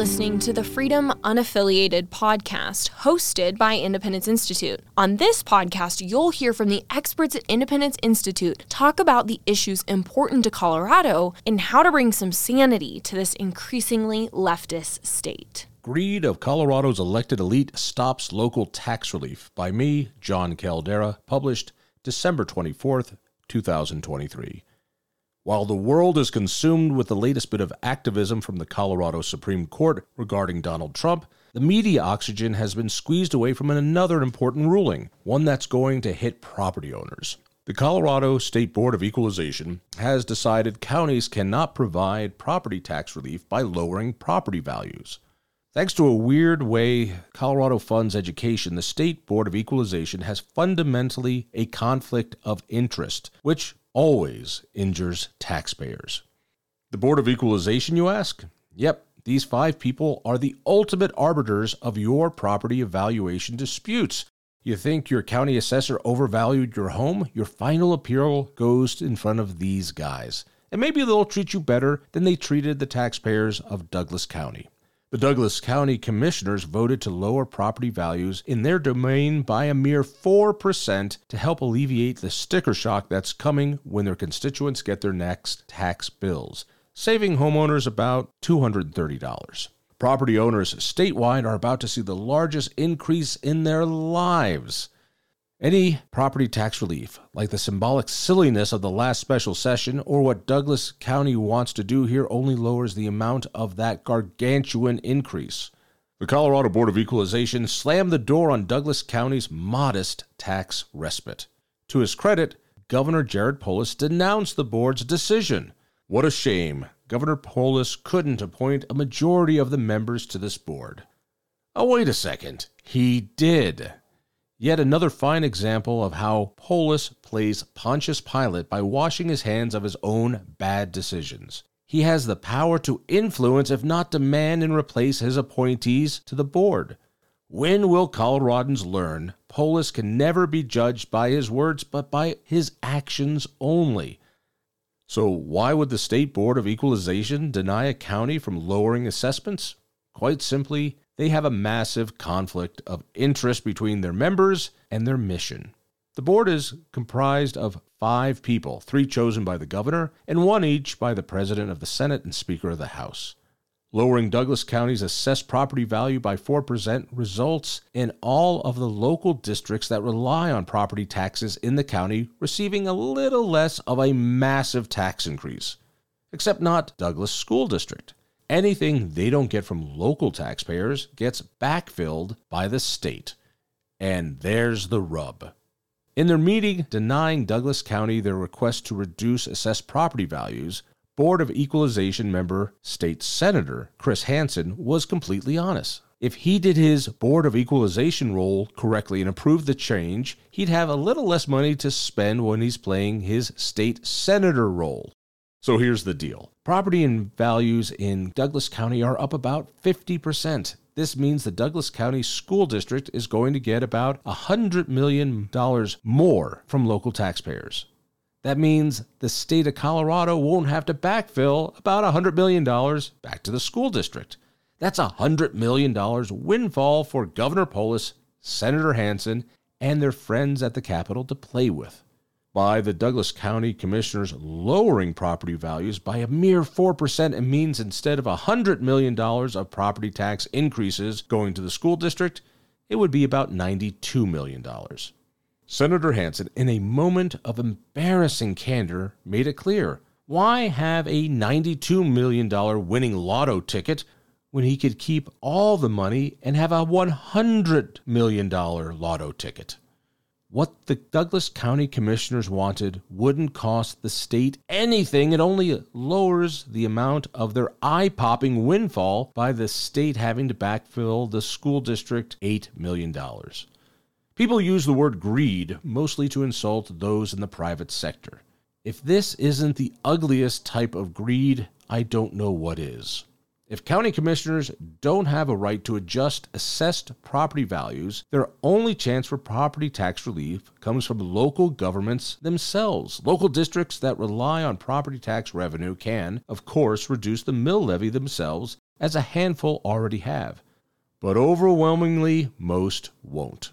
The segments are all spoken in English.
listening to the Freedom Unaffiliated podcast hosted by Independence Institute. On this podcast, you'll hear from the experts at Independence Institute talk about the issues important to Colorado and how to bring some sanity to this increasingly leftist state. Greed of Colorado's elected elite stops local tax relief by me, Jon Caldara, published December 24th, 2023. While the world is consumed with the latest bit of activism from the Colorado Supreme Court regarding Donald Trump, the media oxygen has been squeezed away from another important ruling, one that's going to hit property owners. The Colorado State Board of Equalization has decided counties cannot provide property tax relief by lowering property values. Thanks to a weird way Colorado funds education, the State Board of Equalization has fundamentally a conflict of interest, which always injures taxpayers. The Board of Equalization, you ask? Yep, these five people are the ultimate arbiters of your property evaluation disputes. You think your county assessor overvalued your home? Your final appeal goes in front of these guys. And maybe they'll treat you better than they treated the taxpayers of Douglas County. The Douglas County Commissioners voted to lower property values in their domain by a mere 4% to help alleviate the sticker shock that's coming when their constituents get their next tax bills, saving homeowners about $230. Property owners statewide are about to see the largest increase in their lives. Any property tax relief, like the symbolic silliness of the last special session or what Douglas County wants to do here, only lowers the amount of that gargantuan increase. The Colorado Board of Equalization slammed the door on Douglas County's modest tax respite. To his credit, Governor Jared Polis denounced the board's decision. What a shame. Governor Polis couldn't appoint a majority of the members to this board. Oh, wait a second. He did. Yet another fine example of how Polis plays Pontius Pilate by washing his hands of his own bad decisions. He has the power to influence, if not demand and replace his appointees to the board. When will Coloradans learn Polis can never be judged by his words, but by his actions only? So, why would the State Board of Equalization deny a county from lowering assessments? Quite simply, they have a massive conflict of interest between their members and their mission. The board is comprised of five people, three chosen by the governor, and one each by the president of the Senate and Speaker of the House. Lowering Douglas County's assessed property value by 4% results in all of the local districts that rely on property taxes in the county receiving a little less of a massive tax increase. Except not Douglas School District. Anything they don't get from local taxpayers gets backfilled by the state. And there's the rub. In their meeting denying Douglas County their request to reduce assessed property values, Board of Equalization member State Senator Chris Hansen was completely honest. If he did his Board of Equalization role correctly and approved the change, he'd have a little less money to spend when he's playing his state senator role. So here's the deal property and values in Douglas County are up about 50%. This means the Douglas County School District is going to get about $100 million more from local taxpayers. That means the state of Colorado won't have to backfill about $100 million back to the school district. That's a $100 million windfall for Governor Polis, Senator Hansen, and their friends at the Capitol to play with by the Douglas County Commissioners lowering property values by a mere 4% it means instead of $100 million of property tax increases going to the school district, it would be about $92 million. Senator Hansen, in a moment of embarrassing candor, made it clear why have a $92 million winning lotto ticket when he could keep all the money and have a $100 million lotto ticket? What the Douglas County Commissioners wanted wouldn't cost the state anything. It only lowers the amount of their eye popping windfall by the state having to backfill the school district $8 million. People use the word greed mostly to insult those in the private sector. If this isn't the ugliest type of greed, I don't know what is. If county commissioners don't have a right to adjust assessed property values, their only chance for property tax relief comes from local governments themselves. Local districts that rely on property tax revenue can, of course, reduce the mill levy themselves as a handful already have. But overwhelmingly, most won't.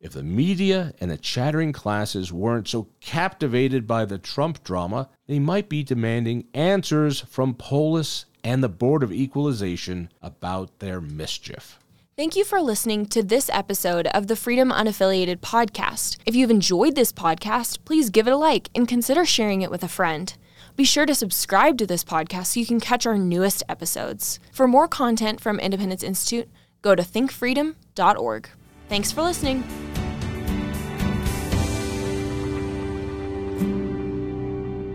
If the media and the chattering classes weren't so captivated by the Trump drama, they might be demanding answers from Polis and the Board of Equalization about their mischief. Thank you for listening to this episode of the Freedom Unaffiliated podcast. If you've enjoyed this podcast, please give it a like and consider sharing it with a friend. Be sure to subscribe to this podcast so you can catch our newest episodes. For more content from Independence Institute, go to thinkfreedom.org. Thanks for listening.